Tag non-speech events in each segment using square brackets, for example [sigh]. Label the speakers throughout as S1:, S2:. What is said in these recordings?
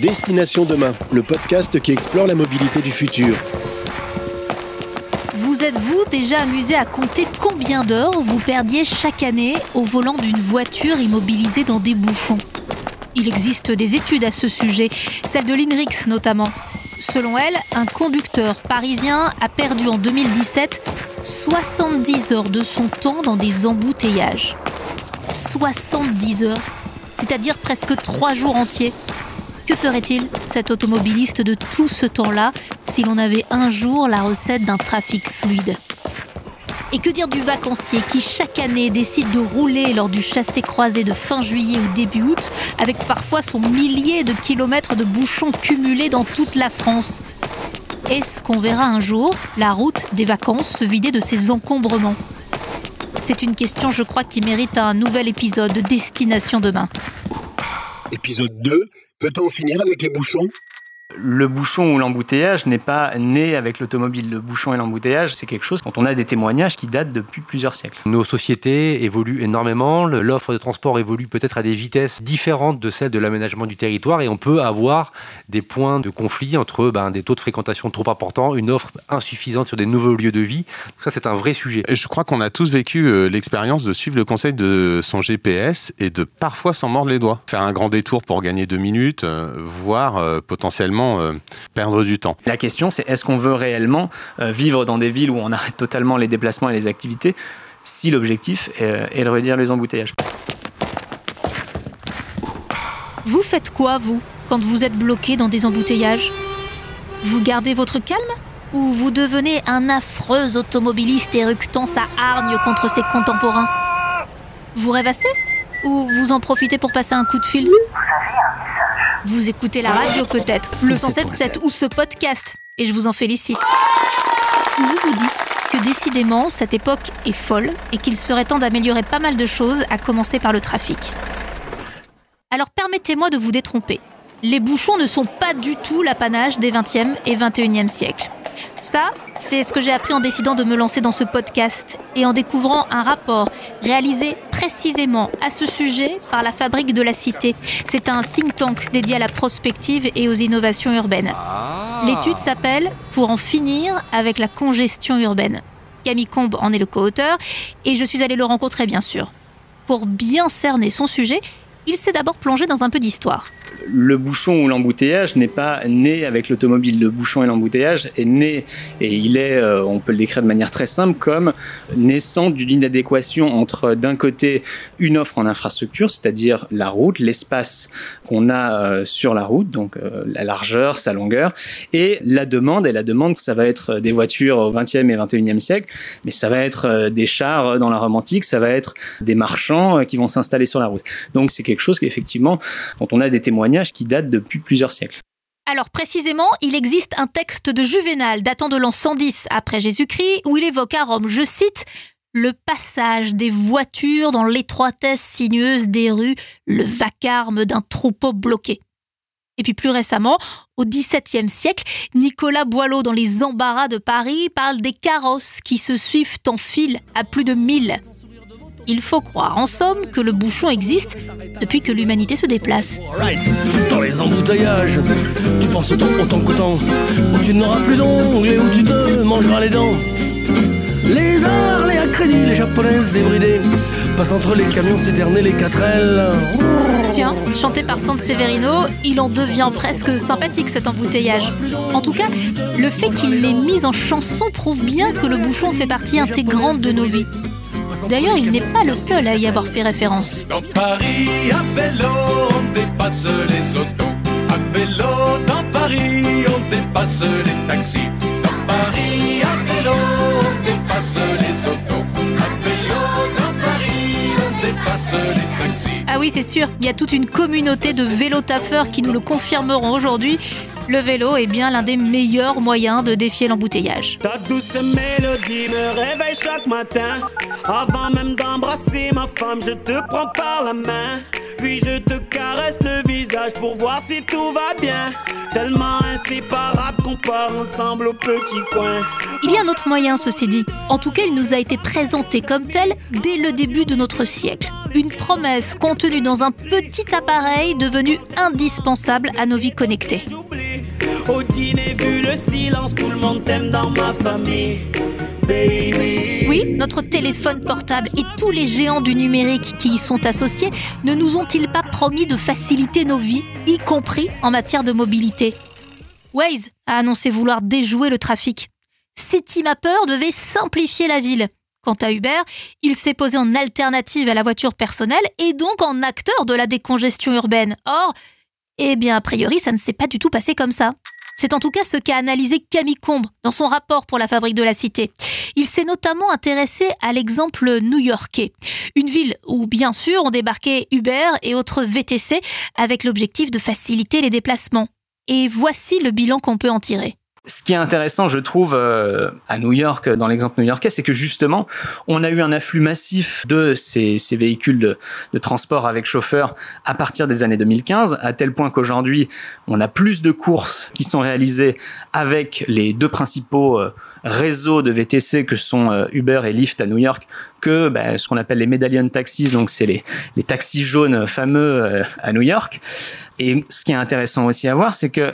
S1: Destination Demain, le podcast qui explore la mobilité du futur.
S2: Vous êtes-vous déjà amusé à compter combien d'heures vous perdiez chaque année au volant d'une voiture immobilisée dans des bouchons? Il existe des études à ce sujet, celle de l'INRIX notamment. Selon elle, un conducteur parisien a perdu en 2017 70 heures de son temps dans des embouteillages. 70 heures, c'est-à-dire presque 3 jours entiers. Que ferait-il, cet automobiliste, de tout ce temps-là si l'on avait un jour la recette d'un trafic fluide? Et que dire du vacancier qui chaque année décide de rouler lors du chassé-croisé de fin juillet ou début août, avec parfois son millier de kilomètres de bouchons cumulés dans toute la France? Est-ce qu'on verra un jour la route des vacances se vider de ses encombrements? C'est une question, je crois, qui mérite un nouvel épisode de Destination Demain.
S1: Épisode 2, peut-on finir avec les bouchons?
S3: Le bouchon ou l'embouteillage n'est pas né avec l'automobile. Le bouchon et l'embouteillage, c'est quelque chose dont on a des témoignages qui datent depuis plusieurs siècles.
S4: Nos sociétés évoluent énormément, l'offre de transport évolue peut-être à des vitesses différentes de celles de l'aménagement du territoire et on peut avoir des points de conflit entre ben, des taux de fréquentation trop importants, une offre insuffisante sur des nouveaux lieux de vie. ça, c'est un vrai sujet.
S5: Je crois qu'on a tous vécu euh, l'expérience de suivre le conseil de son GPS et de parfois s'en mordre les doigts. Faire un grand détour pour gagner deux minutes, euh, voire euh, euh, perdre du temps.
S3: La question, c'est est-ce qu'on veut réellement euh, vivre dans des villes où on arrête totalement les déplacements et les activités si l'objectif est, de réduire les embouteillages?
S2: Vous faites quoi, vous, quand vous êtes bloqué dans des embouteillages? Vous gardez votre calme ou vous devenez un affreux automobiliste éructant sa hargne contre ses contemporains? Vous rêvassez Ou vous en profitez pour passer un coup de fil? Vous écoutez la radio peut-être, le 107.7 ou ce podcast, et je vous en félicite. Vous vous dites que décidément cette époque est folle et qu'il serait temps d'améliorer pas mal de choses, à commencer par le trafic. Alors permettez-moi de vous détromper. Les bouchons ne sont pas du tout l'apanage des 20e et 21e siècles. Ça, c'est ce que j'ai appris en décidant de me lancer dans ce podcast et en découvrant un rapport réalisé précisément à ce sujet par la Fabrique de la Cité. C'est un think tank dédié à la prospective et aux innovations urbaines. Ah. L'étude s'appelle Pour en finir avec la congestion urbaine. Camille Combe en est le co-auteur et je suis allée le rencontrer bien sûr. Pour bien cerner son sujet, il s'est d'abord plongé dans un peu d'histoire
S3: le bouchon ou l'embouteillage n'est pas né avec l'automobile. Le bouchon et l'embouteillage est né, et il est, euh, on peut le décrire de manière très simple, comme naissant d'une inadéquation entre, d'un côté, une offre en infrastructure, c'est-à-dire la route, l'espace qu'on a euh, sur la route, donc euh, la largeur, sa longueur, et la demande. Et la demande, ça va être des voitures au 20e et 21e siècle, mais ça va être des chars dans la Rome antique, ça va être des marchands qui vont s'installer sur la route. Donc c'est quelque chose qu'effectivement, dont on a des témoignages qui date depuis plusieurs siècles.
S2: Alors précisément, il existe un texte de Juvénal datant de l'an 110 après Jésus-Christ où il évoque à Rome, je cite, le passage des voitures dans l'étroitesse sinueuse des rues, le vacarme d'un troupeau bloqué. Et puis plus récemment, au XVIIe siècle, Nicolas Boileau dans Les Embarras de Paris parle des carrosses qui se suivent en file à plus de mille. Il faut croire en somme que le bouchon existe depuis que l'humanité se déplace.
S6: Dans les embouteillages, tu penses autant, autant qu'autant, où tu n'auras plus d'ongles et où tu te mangeras les dents. Les arts, les accrédits, les japonaises débridées passent entre les camions citernes et les 4L.
S2: Tiens, chanté par Severino, il en devient presque sympathique cet embouteillage. En tout cas, le fait qu'il l'ait mis en chanson prouve bien que le bouchon fait partie intégrante de nos vies. D'ailleurs, il n'est pas le seul à y avoir fait référence.
S7: Dans Paris, à vélo, on dépasse les autos. À vélo, dans Paris, on dépasse les taxis. Dans Paris, à vélo, on dépasse les autos. À vélo, dans Paris, on dépasse les taxis.
S2: Ah oui, c'est sûr, il y a toute une communauté de vélo-taffeurs qui nous le confirmeront aujourd'hui le vélo est bien l'un des meilleurs moyens de défier l'embouteillage.
S8: Ta douce mélodie me réveille chaque matin. Avant même d'embrasser ma femme, je te prends par la main. puis je te caresse le visage pour voir si tout va bien. Tellement inséparable qu'on part ensemble au petit coin.
S2: Il y a un autre moyen, ceci dit. En tout cas, il nous a été présenté comme tel dès le début de notre siècle. Une promesse contenue dans un petit appareil devenu indispensable à nos vies connectées.
S8: Au dîner, le silence, tout le monde t'aime dans ma famille.
S2: Oui, notre téléphone portable et tous les géants du numérique qui y sont associés ne nous ont-ils pas promis de faciliter nos vies, y compris en matière de mobilité? Waze a annoncé vouloir déjouer le trafic. Citymapper devait simplifier la ville. Quant à Uber, il s'est posé en alternative à la voiture personnelle et donc en acteur de la décongestion urbaine. Or, eh bien, a priori, ça ne s'est pas du tout passé comme ça. C'est en tout cas ce qu'a analysé Camille Combe dans son rapport pour la fabrique de la cité. Il s'est notamment intéressé à l'exemple new-yorkais, une ville où bien sûr ont débarqué Uber et autres VTC avec l'objectif de faciliter les déplacements. Et voici le bilan qu'on peut en tirer.
S3: Ce qui est intéressant, je trouve, euh, à New York, dans l'exemple new-yorkais, c'est que justement, on a eu un afflux massif de ces, ces véhicules de, de transport avec chauffeur à partir des années 2015, à tel point qu'aujourd'hui, on a plus de courses qui sont réalisées avec les deux principaux euh, réseaux de VTC que sont euh, Uber et Lyft à New York que bah, ce qu'on appelle les medallion taxis, donc c'est les, les taxis jaunes fameux euh, à New York. Et ce qui est intéressant aussi à voir, c'est que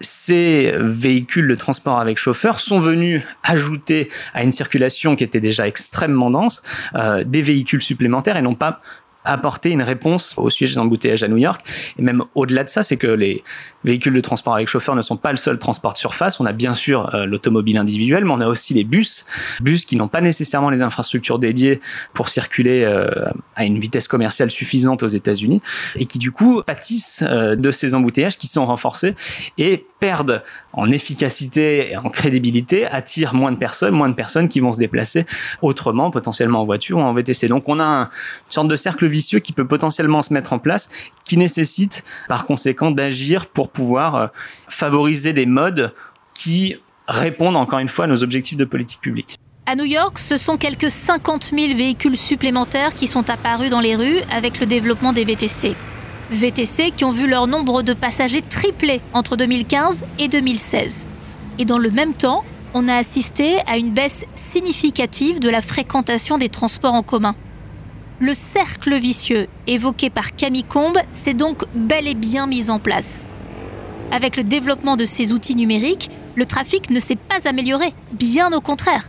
S3: ces véhicules de transport avec chauffeur sont venus ajouter à une circulation qui était déjà extrêmement dense euh, des véhicules supplémentaires et non pas apporter une réponse au sujet des embouteillages à New York. Et même au-delà de ça, c'est que les véhicules de transport avec chauffeur ne sont pas le seul transport de surface. On a bien sûr euh, l'automobile individuelle, mais on a aussi les bus, bus qui n'ont pas nécessairement les infrastructures dédiées pour circuler euh, à une vitesse commerciale suffisante aux États-Unis et qui du coup pâtissent euh, de ces embouteillages qui sont renforcés et perdent en efficacité et en crédibilité, attirent moins de personnes, moins de personnes qui vont se déplacer autrement, potentiellement en voiture ou en VTC. Donc on a un- une sorte de cercle vicieux qui peut potentiellement se mettre en place, qui nécessite par conséquent d'agir pour pouvoir euh, favoriser des modes qui répondent encore une fois à nos objectifs de politique publique.
S2: À New York, ce sont quelques 50 000 véhicules supplémentaires qui sont apparus dans les rues avec le développement des VTC. VTC qui ont vu leur nombre de passagers tripler entre 2015 et 2016. Et dans le même temps, on a assisté à une baisse significative de la fréquentation des transports en commun. Le cercle vicieux évoqué par Camille Combe s'est donc bel et bien mis en place. Avec le développement de ces outils numériques, le trafic ne s'est pas amélioré, bien au contraire.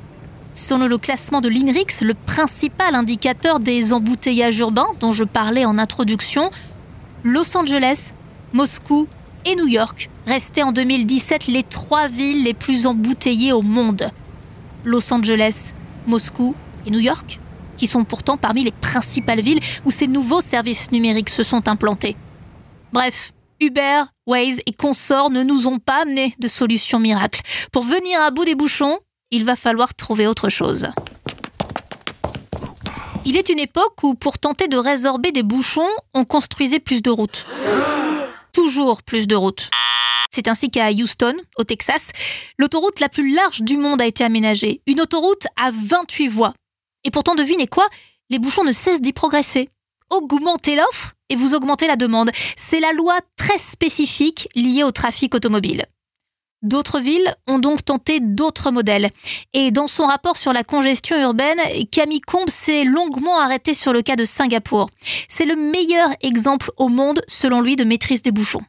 S2: Selon le classement de l'INRIX, le principal indicateur des embouteillages urbains dont je parlais en introduction, Los Angeles, Moscou et New York restaient en 2017 les trois villes les plus embouteillées au monde. Los Angeles, Moscou et New York, qui sont pourtant parmi les principales villes où ces nouveaux services numériques se sont implantés. Bref, Uber, Waze et consorts ne nous ont pas amené de solution miracle. Pour venir à bout des bouchons, il va falloir trouver autre chose. Il est une époque où, pour tenter de résorber des bouchons, on construisait plus de routes. Toujours plus de routes. C'est ainsi qu'à Houston, au Texas, l'autoroute la plus large du monde a été aménagée. Une autoroute à 28 voies. Et pourtant, devinez quoi? Les bouchons ne cessent d'y progresser. Augmentez l'offre? Et vous augmentez la demande. C'est la loi très spécifique liée au trafic automobile. D'autres villes ont donc tenté d'autres modèles. Et dans son rapport sur la congestion urbaine, Camille Combe s'est longuement arrêté sur le cas de Singapour. C'est le meilleur exemple au monde, selon lui, de maîtrise des bouchons.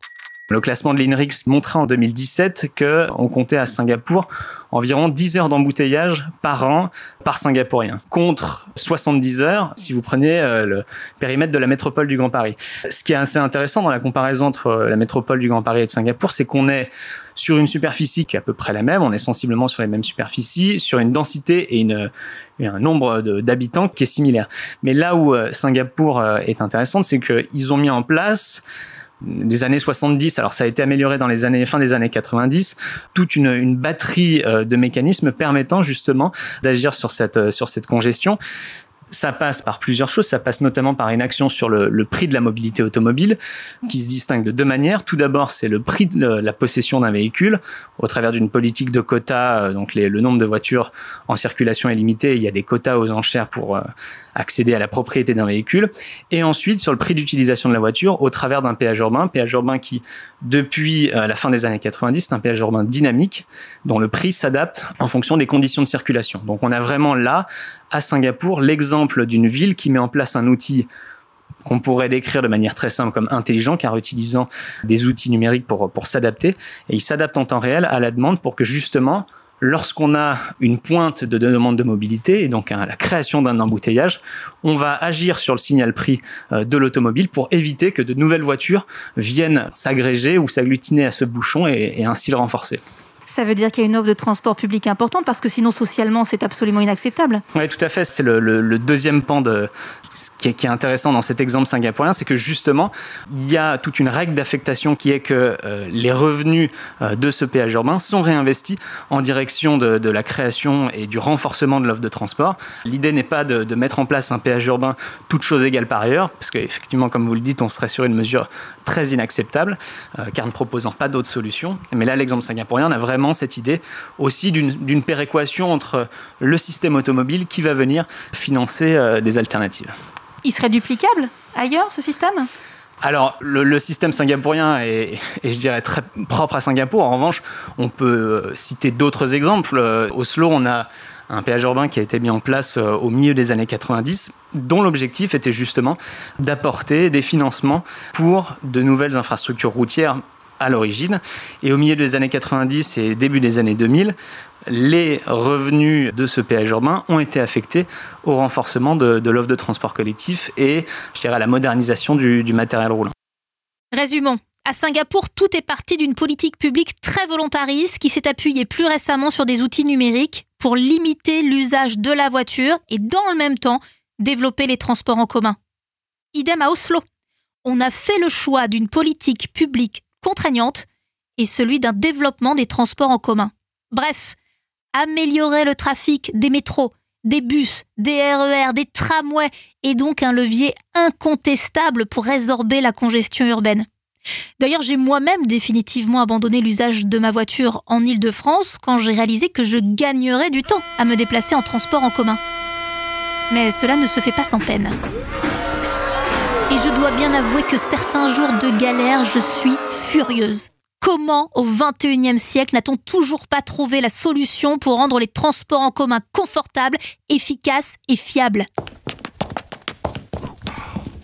S3: Le classement de l'INRIX montrait en 2017 qu'on comptait à Singapour environ 10 heures d'embouteillage par an par Singapourien, contre 70 heures si vous prenez euh, le périmètre de la métropole du Grand Paris. Ce qui est assez intéressant dans la comparaison entre euh, la métropole du Grand Paris et de Singapour, c'est qu'on est sur une superficie qui est à peu près la même, on est sensiblement sur les mêmes superficies, sur une densité et une et un nombre d'habitants qui est similaire. Mais là où euh, Singapour est intéressante, c'est qu'ils ont mis en place des années 70, alors ça a été amélioré dans les années fin des années 90, toute une, batterie euh, de mécanismes permettant justement d'agir sur cette euh, sur cette congestion ça passe par plusieurs choses. Ça passe notamment par une action sur le, prix de la mobilité automobile qui se distingue de deux manières. Tout d'abord, c'est le prix de la possession d'un véhicule au travers d'une politique de quotas. Donc les, le nombre de voitures en circulation est limité. Il y a des quotas aux enchères pour euh, accéder à la propriété d'un véhicule. Et ensuite, sur le prix d'utilisation de la voiture au travers d'un péage urbain. Péage urbain qui, depuis euh, la fin des années 90, c'est un péage urbain dynamique dont le prix s'adapte en fonction des conditions de circulation. Donc on a vraiment là à Singapour l'exemple d'une ville qui met en place un outil qu'on pourrait décrire de manière très simple comme intelligent, car utilisant des outils numériques pour, s'adapter. Et il s'adapte en temps réel à la demande pour que justement, lorsqu'on a une pointe de demande de mobilité, et donc à la création d'un embouteillage, on va agir sur le signal prix euh, de l'automobile pour éviter que de nouvelles voitures viennent s'agréger ou s'agglutiner à ce bouchon et, et ainsi le renforcer.
S2: Ça veut dire qu'il y a une offre de transport public importante parce que sinon socialement c'est absolument inacceptable.
S3: Oui, tout à fait. C'est le, deuxième pan de ce qui est, intéressant dans cet exemple singapourien, c'est que justement il y a toute une règle d'affectation qui est que euh, les revenus euh, de ce péage urbain sont réinvestis en direction de, la création et du renforcement de l'offre de transport. L'idée n'est pas de, de, mettre en place un péage urbain toute chose égale par ailleurs, parce qu'effectivement, comme vous le dites, on serait sur une mesure très inacceptable, euh, car ne proposant pas d'autres solutions. Mais là, l'exemple singapourien, on a vraiment cette idée aussi d'une péréquation entre le système automobile qui va venir financer euh, des alternatives.
S2: Il serait duplicable ailleurs, ce système?
S3: Alors, le, le, système singapourien est, est, je dirais, très propre à Singapour. En revanche, on peut citer d'autres exemples. Oslo, on a un péage urbain qui a été mis en place au milieu des années 90, dont l'objectif était justement d'apporter des financements pour de nouvelles infrastructures routières à l'origine. Et au milieu des années 90 et début des années 2000, les revenus de ce péage urbain ont été affectés au renforcement de, l'offre de transport collectif et, je dirais, à la modernisation du matériel roulant.
S2: Résumons. À Singapour, tout est parti d'une politique publique très volontariste qui s'est appuyée plus récemment sur des outils numériques pour limiter l'usage de la voiture et dans le même temps développer les transports en commun. Idem à Oslo. On a fait le choix d'une politique publique contraignante et celui d'un développement des transports en commun. Bref, améliorer le trafic des métros, des bus, des RER, des tramways est donc un levier incontestable pour résorber la congestion urbaine. D'ailleurs, j'ai moi-même définitivement abandonné l'usage de ma voiture en Île-de-France quand j'ai réalisé que je gagnerais du temps à me déplacer en transport en commun. Mais cela ne se fait pas sans peine. Et je dois bien avouer que certains jours de galère, je suis furieuse. Comment, au XXIe siècle, n'a-t-on toujours pas trouvé la solution pour rendre les transports en commun confortables, efficaces et fiables?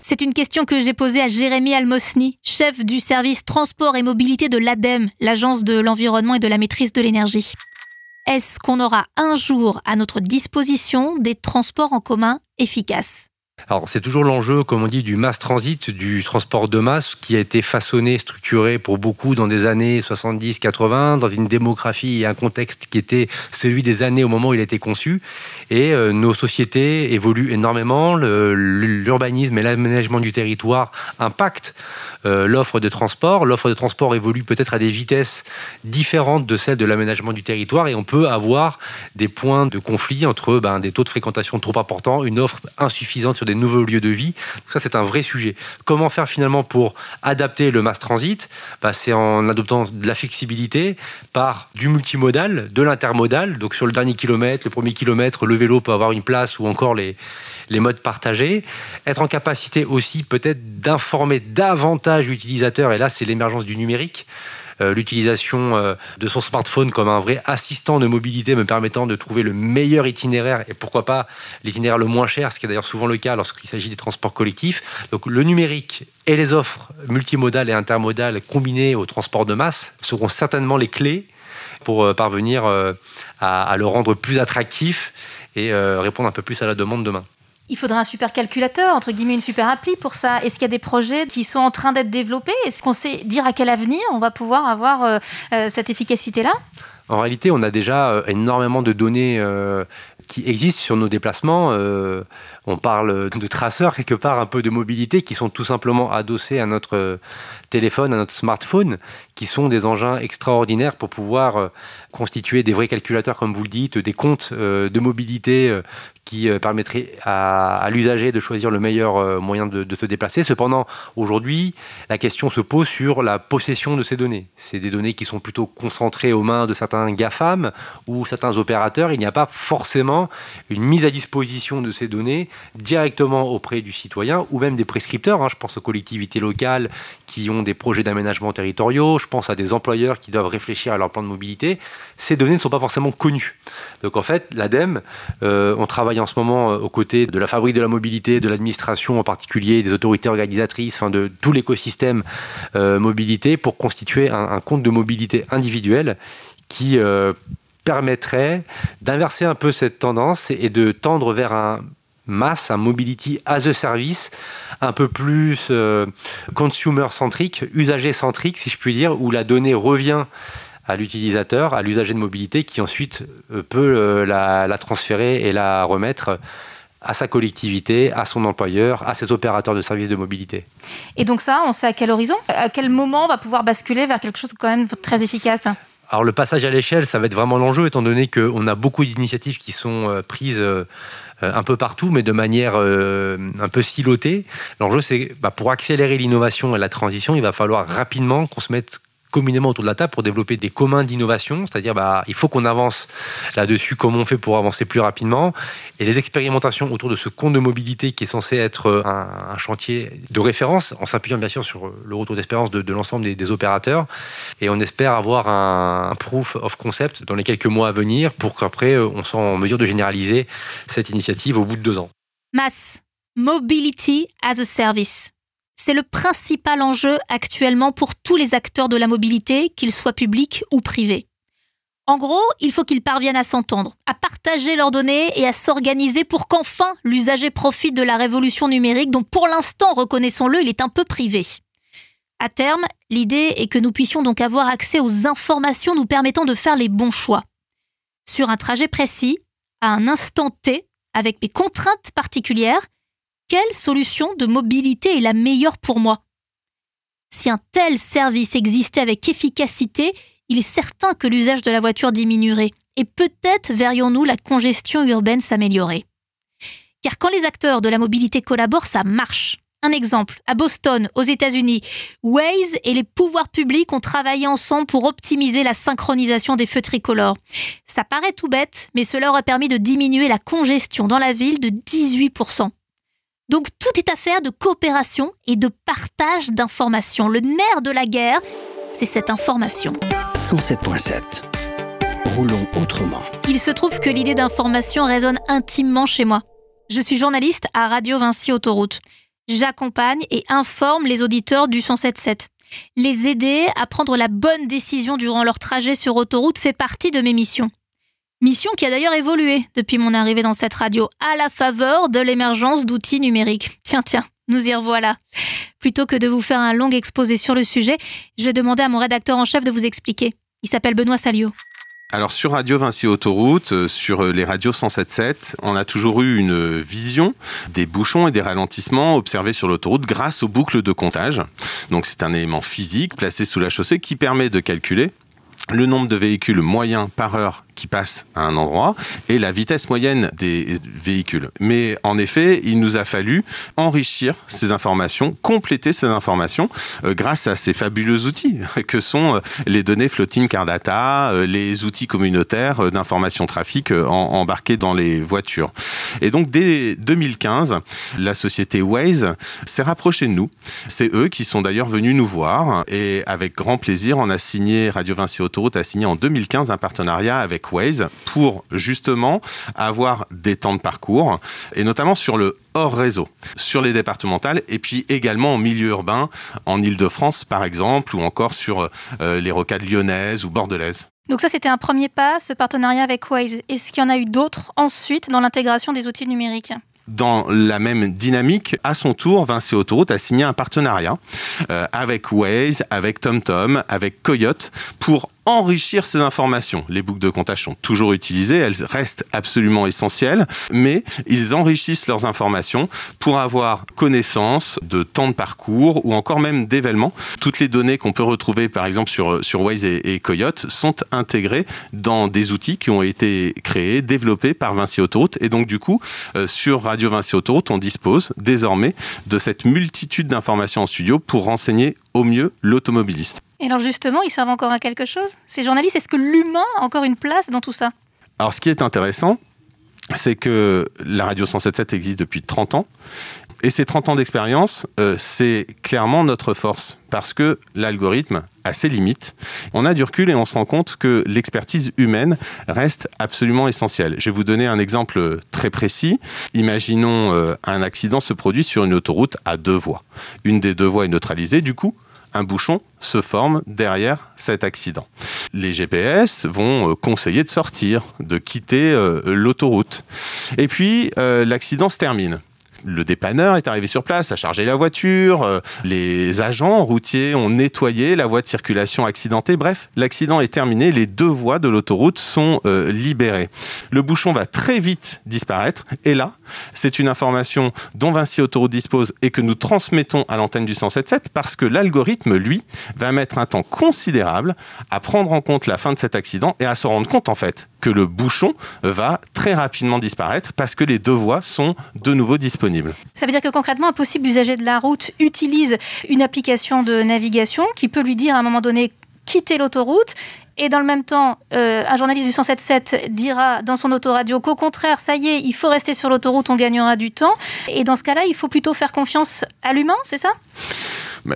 S2: C'est une question que j'ai posée à Jérémy Almosny, chef du service transport et mobilité de l'ADEME, l'agence de l'environnement et de la maîtrise de l'énergie. Est-ce qu'on aura un jour à notre disposition des transports en commun efficaces?
S4: Alors c'est toujours l'enjeu, comme on dit, du mass transit, du transport de masse, qui a été façonné, structuré pour beaucoup dans des années 70-80, dans une démographie et un contexte qui était celui des années au moment où il a été conçu. Et euh, nos sociétés évoluent énormément, l'urbanisme et l'aménagement du territoire impactent euh, l'offre de transport. L'offre de transport évolue peut-être à des vitesses différentes de celles de l'aménagement du territoire et on peut avoir des points de conflit entre ben, des taux de fréquentation trop importants, une offre insuffisante sur des nouveaux lieux de vie. Ça, c'est un vrai sujet. Comment faire finalement pour adapter le mass transit? Bah, C'est en adoptant de la flexibilité par du multimodal, de l'intermodal. Donc sur le dernier kilomètre, le premier kilomètre, le vélo peut avoir une place ou encore les, les modes partagés. Être en capacité aussi peut-être d'informer davantage l'utilisateur. Et là, c'est l'émergence du numérique l'utilisation euh, de son smartphone comme un vrai assistant de mobilité me permettant de trouver le meilleur itinéraire et pourquoi pas l'itinéraire le moins cher, ce qui est d'ailleurs souvent le cas lorsqu'il s'agit des transports collectifs. Donc le numérique et les offres multimodales et intermodales combinées au transport de masse seront certainement les clés pour euh, parvenir euh, à, le rendre plus attractif et répondre un peu plus à la demande demain
S2: il faudra un super calculateur, entre guillemets une super appli pour ça. Est-ce qu'il y a des projets qui sont en train d'être développés? Est-ce qu'on sait dire à quel avenir on va pouvoir avoir euh, euh, cette efficacité-là?
S4: En réalité, on a déjà euh, énormément de données euh, qui existent sur nos déplacements. Euh, on parle de traceurs quelque part, un peu de mobilité, qui sont tout simplement adossés à notre téléphone, à notre smartphone, qui sont des engins extraordinaires pour pouvoir constituer des vrais calculateurs, comme vous le dites, des comptes de mobilité qui permettrait à, l'usager de choisir le meilleur moyen de, de se déplacer. Cependant, aujourd'hui, la question se pose sur la possession de ces données. C'est des données qui sont plutôt concentrées aux mains de certains GAFAM ou certains opérateurs. Il n'y a pas forcément une mise à disposition de ces données directement auprès du citoyen ou même des prescripteurs. hein. Je pense aux collectivités locales qui ont des projets d'aménagement territoriaux. Je pense à des employeurs qui doivent réfléchir à leur plan de mobilité. Ces données ne sont pas forcément connues. Donc en fait, l'ADEME, euh, on travaille en ce moment euh, aux côtés de la fabrique de la mobilité, de l'administration en particulier, des autorités organisatrices, enfin de tout l'écosystème euh, mobilité pour constituer un, un compte de mobilité individuel qui euh, permettrait d'inverser un peu cette tendance et de tendre vers un mass, un mobility as a service, un peu plus euh, consumer-centrique, usager-centrique, si je puis dire, où la donnée revient à l'utilisateur, à l'usager de mobilité, qui ensuite euh, peut la, transférer et la remettre à sa collectivité, à son employeur, à ses opérateurs de services de mobilité.
S2: Et donc ça, on sait à quel horizon? À quel moment on va pouvoir basculer vers quelque chose quand même très efficace?
S4: Alors le passage à l'échelle, ça va être vraiment l'enjeu, étant donné qu'on a beaucoup d'initiatives qui sont euh, prises euh, euh, un peu partout, mais de manière un peu silotée. L'enjeu, c'est bah, pour accélérer l'innovation et la transition, il va falloir rapidement qu'on se mette communément autour de la table pour développer des communs d'innovation, c'est-à-dire bah, il faut qu'on avance là-dessus, comment on fait pour avancer plus rapidement. Et les expérimentations autour de ce compte de mobilité qui est censé être euh, un, chantier de référence, en s'appuyant bien sûr sur le retour d'expérience de, l'ensemble des, opérateurs. Et on espère avoir un, proof of concept dans les quelques mois à venir pour qu'après euh, on soit en mesure de généraliser cette initiative au bout de deux ans.
S2: MAS, Mobility as a Service. C'est le principal enjeu actuellement pour tous les acteurs de la mobilité, qu'ils soient publics ou privés. En gros, il faut qu'ils parviennent à s'entendre, à partager leurs données et à s'organiser pour qu'enfin l'usager profite de la révolution numérique dont pour l'instant, reconnaissons-le, il est un peu privé. À terme, l'idée est que nous puissions donc avoir accès aux informations nous permettant de faire les bons choix. Sur un trajet précis, à un instant T, avec des contraintes particulières, quelle solution de mobilité est la meilleure pour moi? Si un tel service existait avec efficacité, il est certain que l'usage de la voiture diminuerait et peut-être verrions-nous la congestion urbaine s'améliorer. Car quand les acteurs de la mobilité collaborent, ça marche. Un exemple, à Boston, aux États-Unis, Waze et les pouvoirs publics ont travaillé ensemble pour optimiser la synchronisation des feux tricolores. Ça paraît tout bête, mais cela aurait permis de diminuer la congestion dans la ville de 18%. Donc tout est affaire de coopération et de partage d'informations. Le nerf de la guerre, c'est cette information.
S6: 107.7. Roulons autrement.
S2: Il se trouve que l'idée d'information résonne intimement chez moi. Je suis journaliste à Radio Vinci Autoroute. J'accompagne et informe les auditeurs du 107.7. Les aider à prendre la bonne décision durant leur trajet sur autoroute fait partie de mes missions. Mission qui a d'ailleurs évolué depuis mon arrivée dans cette radio, à la faveur de l'émergence d'outils numériques. Tiens, tiens, nous y revoilà. Plutôt que de vous faire un long exposé sur le sujet, je demander à mon rédacteur en chef de vous expliquer. Il s'appelle Benoît Salio.
S5: Alors sur Radio Vinci Autoroute, euh, sur les radios 107.7, on a toujours eu une vision des bouchons et des ralentissements observés sur l'autoroute grâce aux boucles de comptage. Donc c'est un élément physique placé sous la chaussée qui permet de calculer le nombre de véhicules moyens par heure qui passent à un endroit et la vitesse moyenne des véhicules. Mais en effet, il nous a fallu enrichir ces informations, compléter ces informations euh, grâce à ces fabuleux outils [laughs] que sont euh, les données floating car data, euh, les outils communautaires d'information trafic en- embarqués dans les voitures. Et donc dès 2015, la société Waze s'est rapprochée de nous. C'est eux qui sont d'ailleurs venus nous voir et avec grand plaisir, on a signé Radio Vinci Autoroute a signé en 2015 un partenariat avec Waze pour justement avoir des temps de parcours et notamment sur le hors réseau, sur les départementales et puis également en milieu urbain, en Ile-de-France par exemple, ou encore sur euh, les rocades lyonnaises ou bordelaises.
S2: Donc ça, c'était un premier pas, ce partenariat avec Waze. Est-ce qu'il y en a eu d'autres ensuite dans l'intégration des outils numériques?
S5: Dans la même dynamique, à son tour, Vinci Autoroute a signé un partenariat euh, avec Waze, avec TomTom, avec Coyote pour enrichir ces informations. Les boucles de comptage sont toujours utilisées, elles restent absolument essentielles, mais ils enrichissent leurs informations pour avoir connaissance de temps de parcours ou encore même d'événements. Toutes les données qu'on peut retrouver par exemple sur, sur Waze et, Coyote sont intégrées dans des outils qui ont été créés, développés par Vinci Autoroute et donc du coup euh, sur Radio Vinci Autoroute on dispose désormais de cette multitude d'informations en studio pour renseigner au mieux l'automobiliste.
S2: Et alors justement, ils servent encore à quelque chose? Ces journalistes, est-ce que l'humain a encore une place dans tout ça?
S5: Alors ce qui est intéressant, c'est que la radio 107.7 existe depuis 30 ans. Et ces 30 ans d'expérience, euh, c'est clairement notre force, parce que l'algorithme a ses limites. On a du recul et on se rend compte que l'expertise humaine reste absolument essentielle. Je vais vous donner un exemple très précis. Imaginons euh, un accident se produit sur une autoroute à deux voies. Une des deux voies est neutralisée, du coup, un bouchon se forme derrière cet accident. Les GPS vont euh, conseiller de sortir, de quitter euh, l'autoroute. Et puis, euh, l'accident se termine. Le dépanneur est arrivé sur place, a chargé la voiture, euh, les agents routiers ont nettoyé la voie de circulation accidentée. Bref, l'accident est terminé, les deux voies de l'autoroute sont euh, libérées. Le bouchon va très vite disparaître et là, c'est une information dont Vinci Autoroute dispose et que nous transmettons à l'antenne du 107.7 parce que l'algorithme, lui, va mettre un temps considérable à prendre en compte la fin de cet accident et à se rendre compte en fait que le bouchon va très rapidement disparaître parce que les deux voies sont de nouveau disponibles.
S2: Ça veut dire que concrètement, un possible usager de la route utilise une application de navigation qui peut lui dire à un moment donné quitter l'autoroute. Et dans le même temps, euh, un journaliste du 107.7 dira dans son autoradio qu'au contraire, ça y est, il faut rester sur l'autoroute, on gagnera du temps. Et dans ce cas-là, il faut plutôt faire confiance à l'humain, c'est ça?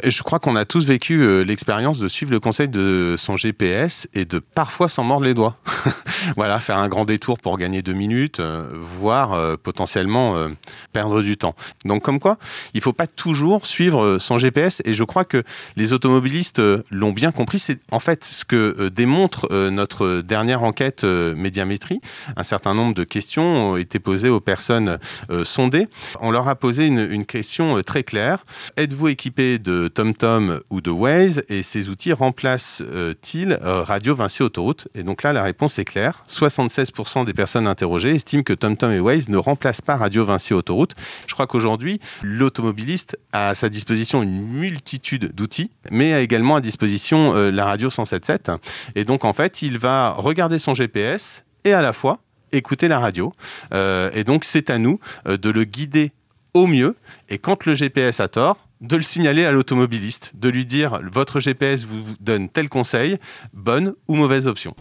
S5: Je crois qu'on a tous vécu euh, l'expérience de suivre le conseil de son GPS et de parfois s'en mordre les doigts. [laughs] voilà, faire un grand détour pour gagner deux minutes, euh, voire euh, potentiellement perdre du temps. Donc comme quoi, il faut pas toujours suivre son GPS et je crois que les automobilistes l'ont bien compris. C'est en fait ce que démontre notre dernière enquête médiamétrie. Un certain nombre de questions ont été posées aux personnes sondées. On leur a posé une, une question très claire. Êtes-vous équipé de TomTom ou de Waze et ces outils remplacent-ils euh, Radio Vinci Autoroute? Et donc là, la réponse est claire. 76% des personnes interrogées estiment que TomTom et Waze ne remplacent pas Radio Vinci Autoroute. Je crois qu'aujourd'hui, l'automobiliste a à sa disposition une multitude d'outils, mais a également à disposition euh, la radio 107.7. Et donc, en fait, il va regarder son GPS et à la fois écouter la radio. Euh, et donc, c'est à nous de le guider au mieux. Et quand le GPS a tort, de le signaler à l'automobiliste, de lui dire votre GPS vous donne tel conseil, bonne ou mauvaise option.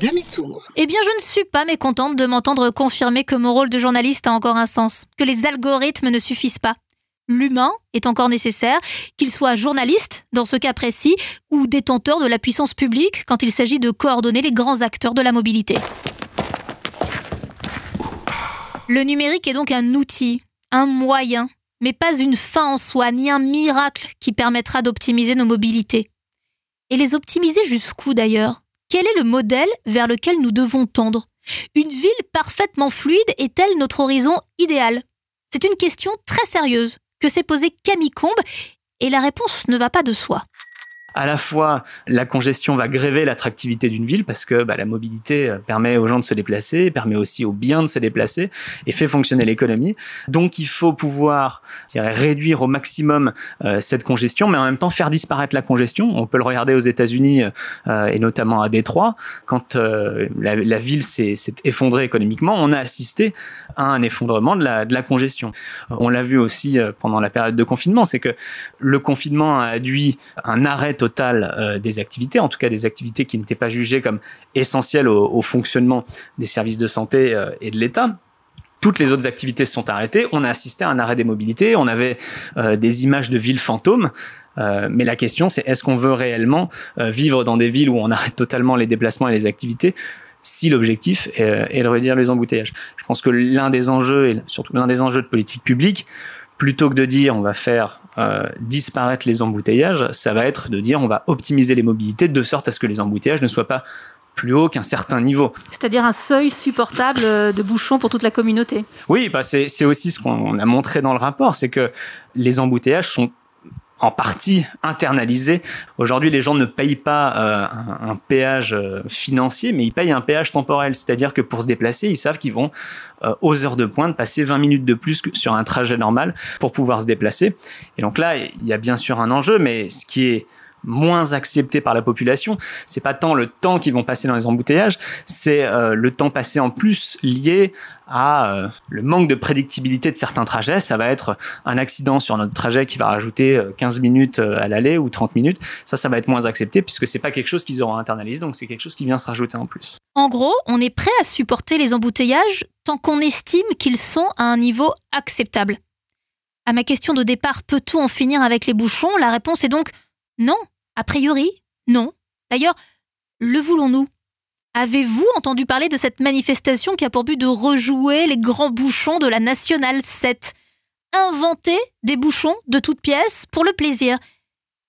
S1: Demi-tour.
S2: Eh bien, je ne suis pas mécontente de m'entendre confirmer que mon rôle de journaliste a encore un sens, que les algorithmes ne suffisent pas. L'humain est encore nécessaire, qu'il soit journaliste, dans ce cas précis, ou détenteur de la puissance publique quand il s'agit de coordonner les grands acteurs de la mobilité. Le numérique est donc un outil, un moyen, mais pas une fin en soi, ni un miracle qui permettra d'optimiser nos mobilités. Et les optimiser jusqu'où d'ailleurs? Quel est le modèle vers lequel nous devons tendre? Une ville parfaitement fluide est-elle notre horizon idéal? C'est une question très sérieuse que s'est posée Camille Combe, et la réponse ne va pas de soi.
S3: À la fois la congestion va gréver l'attractivité d'une ville parce que bah, la mobilité euh, permet aux gens de se déplacer, permet aussi aux biens de se déplacer et fait fonctionner l'économie. Donc il faut pouvoir réduire au maximum euh, cette congestion, mais en même temps faire disparaître la congestion. On peut le regarder aux États-Unis euh, et notamment à Détroit, quand euh, la, ville s'est effondrée économiquement, on a assisté à un effondrement de la, de la congestion. On l'a vu aussi pendant la période de confinement, c'est que le confinement a induit un arrêt total euh, des activités, en tout cas des activités qui n'étaient pas jugées comme essentielles au, fonctionnement des services de santé euh, et de l'État. Toutes les autres activités sont arrêtées. On a assisté à un arrêt des mobilités. On avait euh, des images de villes fantômes. Mais la question, c'est est-ce qu'on veut réellement vivre dans des villes où on arrête totalement les déplacements et les activités si l'objectif est, est de réduire les embouteillages? Je pense que l'un des enjeux, et surtout l'un des enjeux de politique publique, plutôt que de dire on va faire euh, disparaître les embouteillages, ça va être de dire on va optimiser les mobilités de sorte à ce que les embouteillages ne soient pas plus hauts qu'un certain niveau.
S2: C'est-à-dire un seuil supportable euh, de bouchons pour toute la communauté.
S3: Oui, bah c'est aussi ce qu'on a montré dans le rapport, c'est que les embouteillages sont en partie internalisé. Aujourd'hui, les gens ne payent pas euh, un, péage euh, financier, mais ils payent un péage temporel. C'est-à-dire que pour se déplacer, ils savent qu'ils vont, euh, aux heures de pointe, passer 20 minutes de plus sur un trajet normal pour pouvoir se déplacer. Et donc là, il y a bien sûr un enjeu, mais ce qui est moins accepté par la population, c'est pas tant le temps qu'ils vont passer dans les embouteillages, c'est euh, le temps passé en plus lié à euh, le manque de prédictibilité de certains trajets. Ça va être un accident sur notre trajet qui va rajouter 15 euh, minutes à l'aller ou 30 minutes. Ça, ça va être moins accepté puisque c'est pas quelque chose qu'ils auront internalisé, donc c'est quelque chose qui vient se rajouter en plus.
S2: En gros, on est prêt à supporter les embouteillages tant qu'on estime qu'ils sont à un niveau acceptable. À ma question de départ, peut-on en finir avec les bouchons? La réponse est donc non. A priori, non. D'ailleurs, le voulons-nous? Avez-vous entendu parler de cette manifestation qui a pour but de rejouer les grands bouchons de la Nationale 7 Inventer des bouchons de toutes pièces pour le plaisir.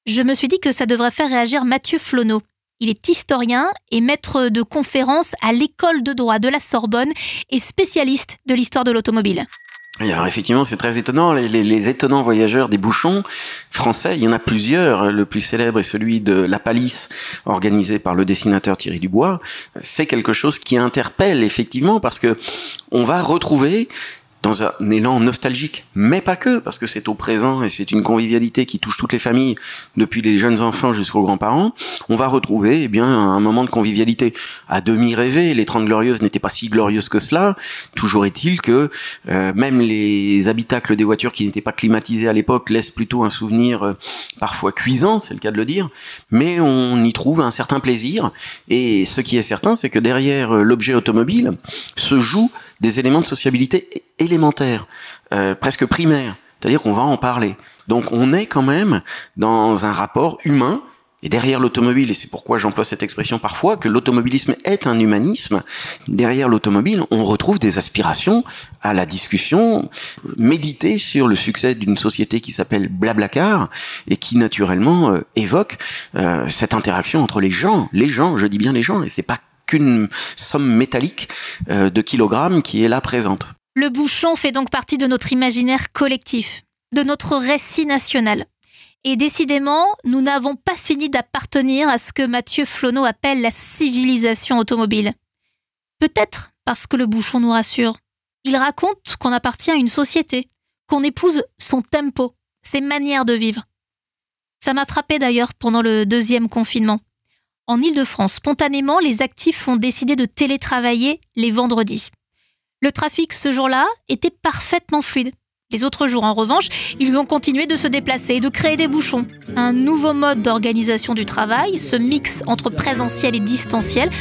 S2: Je me suis dit que ça devrait faire réagir Mathieu Flonneau. Il est historien et maître de conférences à l'école de droit de la Sorbonne et spécialiste de l'histoire de l'automobile.
S9: Alors effectivement, c'est très étonnant. Les, étonnants voyageurs des bouchons français, il y en a plusieurs. Le plus célèbre est celui de La Palisse, organisé par le dessinateur Thierry Dubois. C'est quelque chose qui interpelle effectivement parce que on va retrouver dans un élan nostalgique, mais pas que, parce que c'est au présent et c'est une convivialité qui touche toutes les familles, depuis les jeunes enfants jusqu'aux grands-parents, on va retrouver eh bien un moment de convivialité à demi rêvé. Les Trente Glorieuses n'étaient pas si glorieuses que cela. Toujours est-il que euh, même les habitacles des voitures qui n'étaient pas climatisés à l'époque laissent plutôt un souvenir euh, parfois cuisant, c'est le cas de le dire, mais on y trouve un certain plaisir. Et ce qui est certain, c'est que derrière euh, l'objet automobile se joue des éléments de sociabilité élémentaires, euh, presque primaires. C'est-à-dire qu'on va en parler. Donc on est quand même dans un rapport humain. Et derrière l'automobile, et c'est pourquoi j'emploie cette expression parfois, que l'automobilisme est un humanisme, derrière l'automobile, on retrouve des aspirations à la discussion, méditer sur le succès d'une société qui s'appelle Blablacar, et qui naturellement euh, évoque euh, cette interaction entre les gens, les gens, je dis bien les gens, et c'est pas qu'une somme métallique euh, de kilogrammes qui est là présente.
S2: Le bouchon fait donc partie de notre imaginaire collectif, de notre récit national. Et décidément, nous n'avons pas fini d'appartenir à ce que Mathieu Flonneau appelle la civilisation automobile. Peut-être parce que le bouchon nous rassure. Il raconte qu'on appartient à une société, qu'on épouse son tempo, ses manières de vivre. Ça m'a frappé d'ailleurs pendant le deuxième confinement. En Ile-de-France, spontanément, les actifs ont décidé de télétravailler les vendredis. Le trafic ce jour-là était parfaitement fluide. Les autres jours, en revanche, ils ont continué de se déplacer et de créer des bouchons. Un nouveau mode d'organisation du travail, ce mix entre présentiel et distanciel,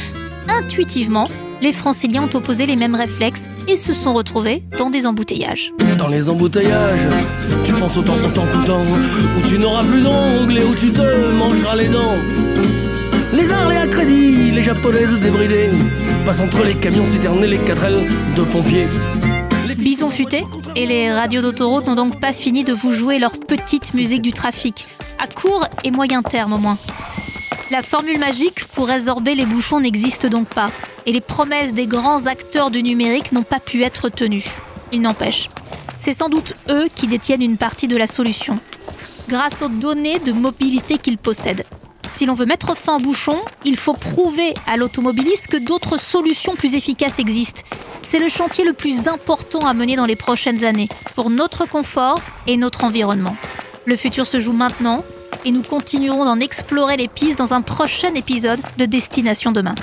S2: intuitivement, les franciliens ont opposé les mêmes réflexes et se sont retrouvés dans des embouteillages.
S6: Dans les embouteillages, tu penses autant, autant, autant, où tu n'auras plus d'ongles et où tu te mangeras les dents. Les Harley à crédit, les japonaises débridées, passent entre les camions citernes et les 4L de pompiers.
S2: Bison futé et les radios d'autoroute n'ont donc pas fini de vous jouer leur petite musique du trafic, à court et moyen terme au moins. La formule magique pour résorber les bouchons n'existe donc pas, et les promesses des grands acteurs du numérique n'ont pas pu être tenues. Il n'empêche, c'est sans doute eux qui détiennent une partie de la solution, grâce aux données de mobilité qu'ils possèdent. Si l'on veut mettre fin au bouchon, il faut prouver à l'automobiliste que d'autres solutions plus efficaces existent. C'est le chantier le plus important à mener dans les prochaines années, pour notre confort et notre environnement. Le futur se joue maintenant, et nous continuerons d'en explorer les pistes dans un prochain épisode de Destination Demain.